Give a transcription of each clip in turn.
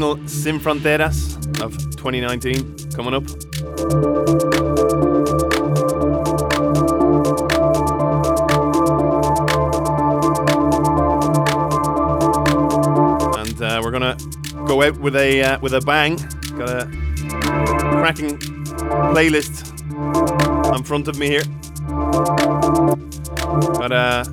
final Sin Fronteras of 2019 coming up. And uh, we're gonna go out with a uh, with a bang. Got a cracking playlist in front of me here. Got uh,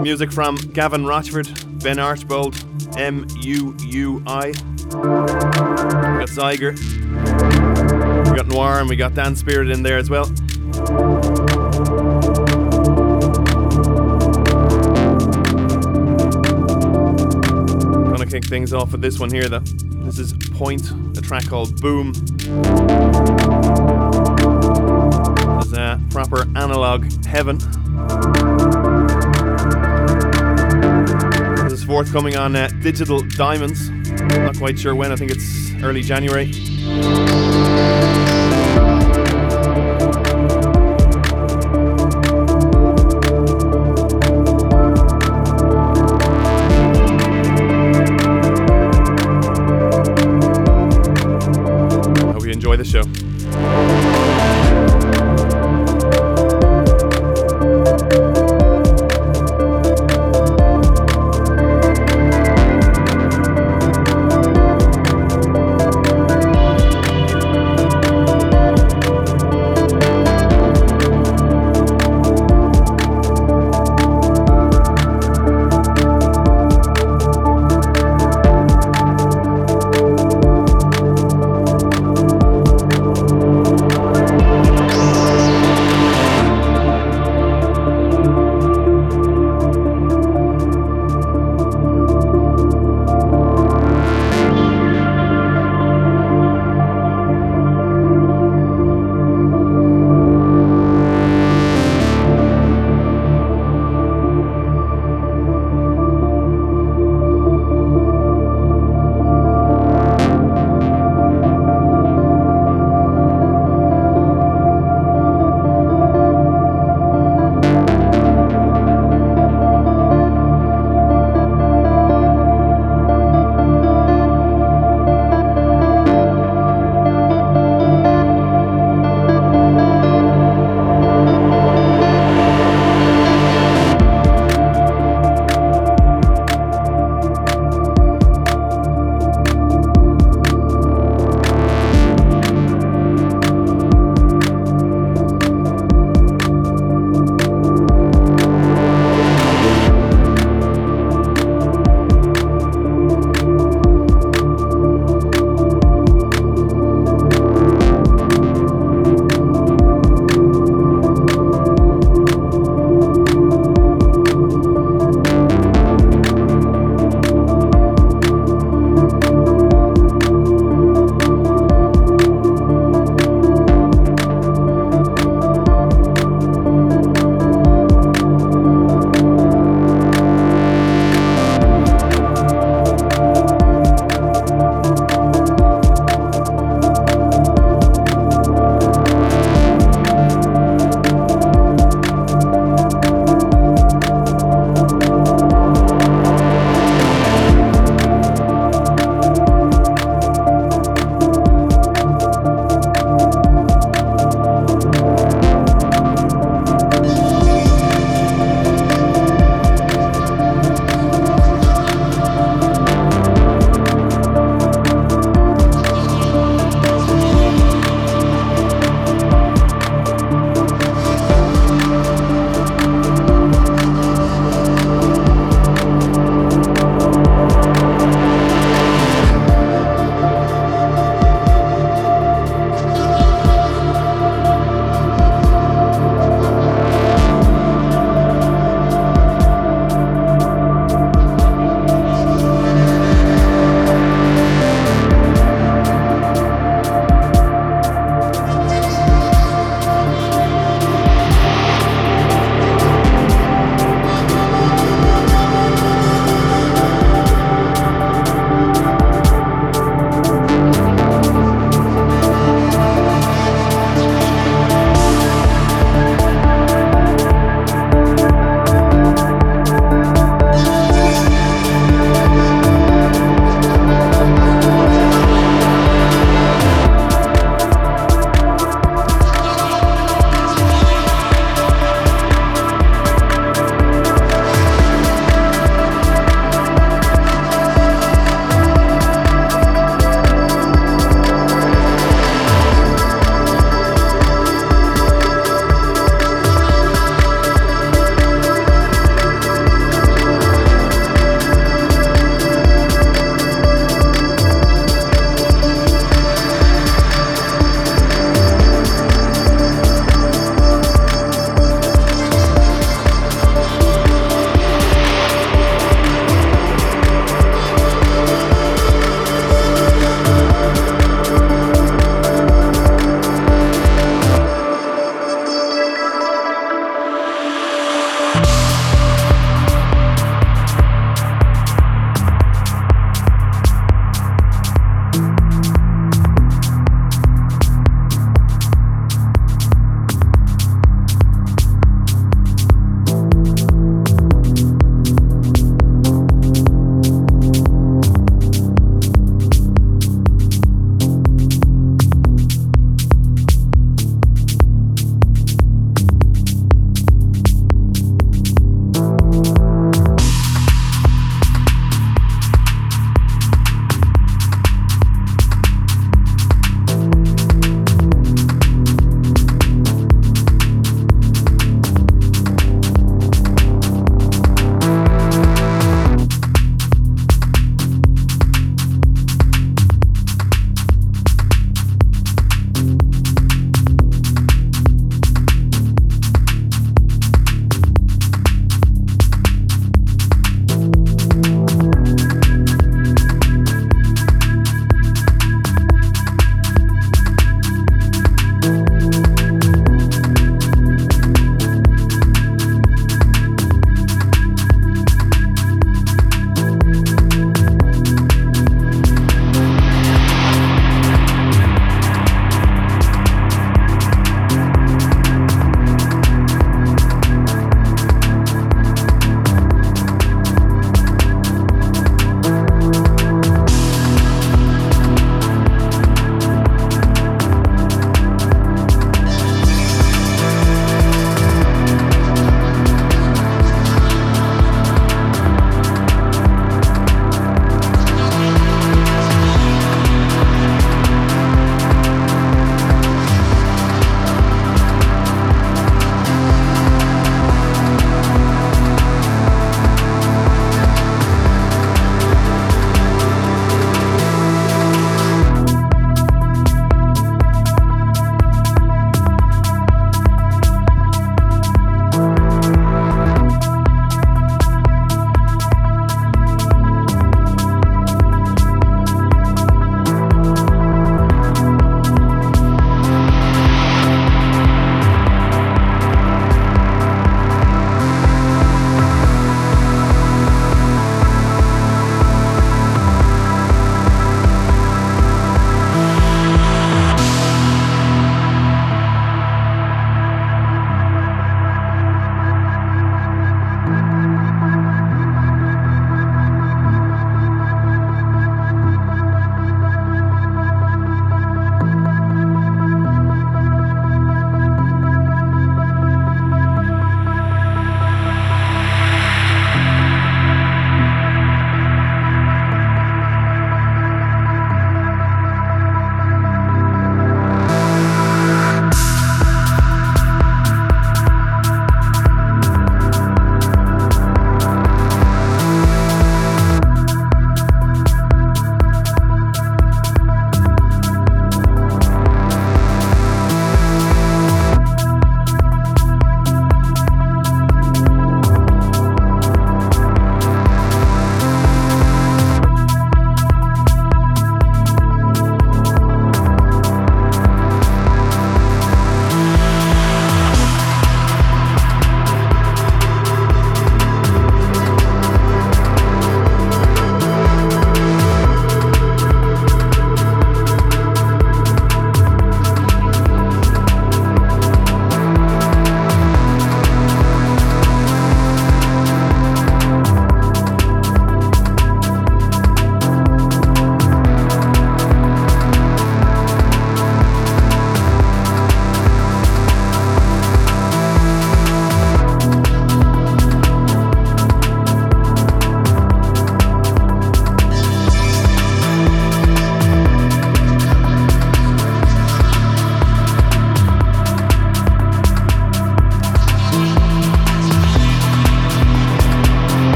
music from Gavin Rochford, Ben Archbold, M U U I. We got Ziger. We got Noir and we got Dance Spirit in there as well. Gonna kick things off with this one here though. This is Point, a track called Boom. This is uh, proper analog heaven. Forthcoming on uh, Digital Diamonds. Not quite sure when, I think it's early January.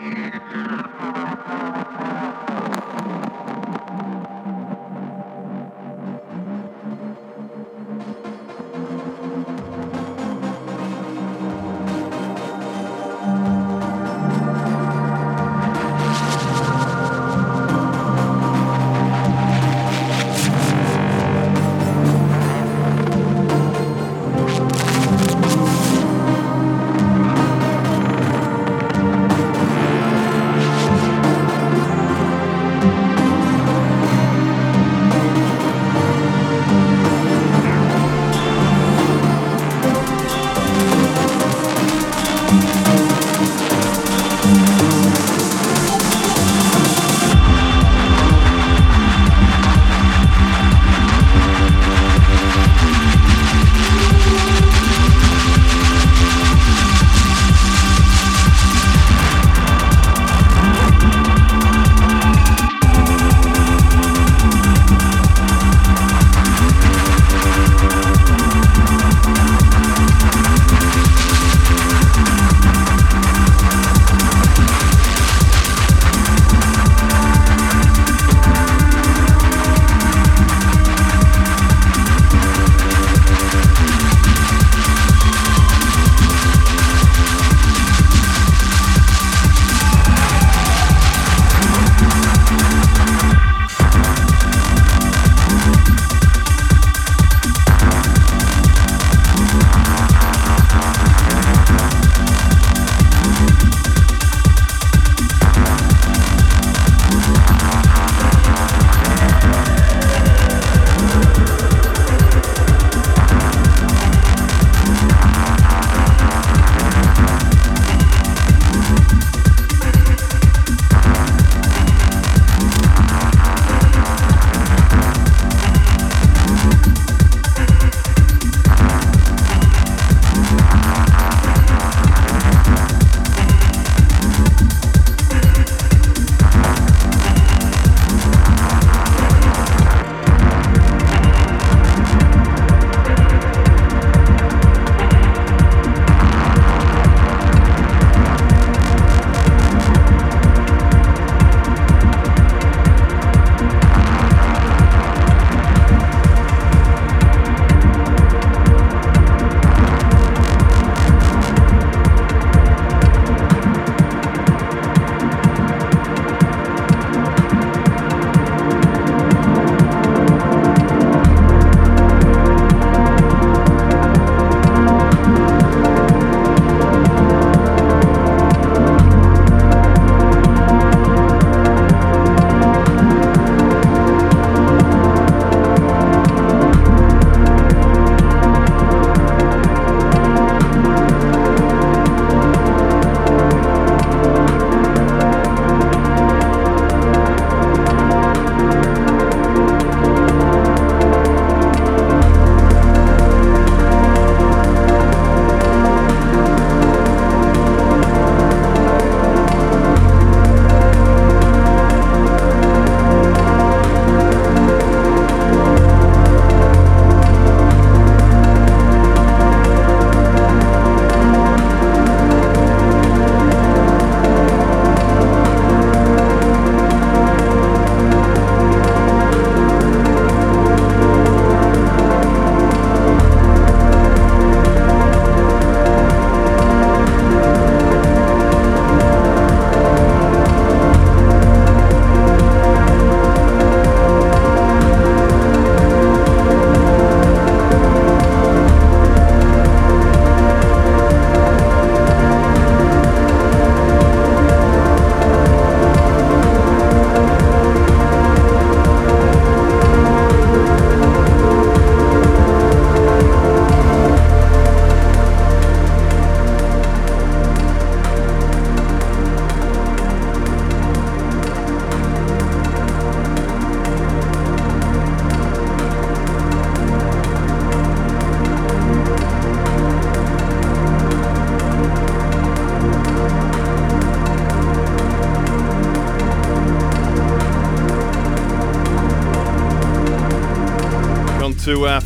Yeah.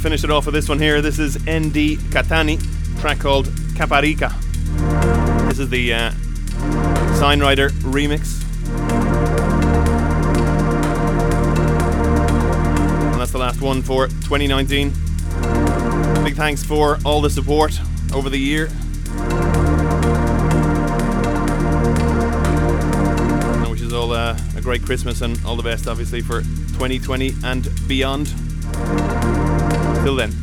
Finish it off with this one here. This is ND Catani, track called Caparica. This is the uh, Sinerider remix. And that's the last one for 2019. Big thanks for all the support over the year. I wish you all uh, a great Christmas and all the best, obviously, for 2020 and beyond. Till then.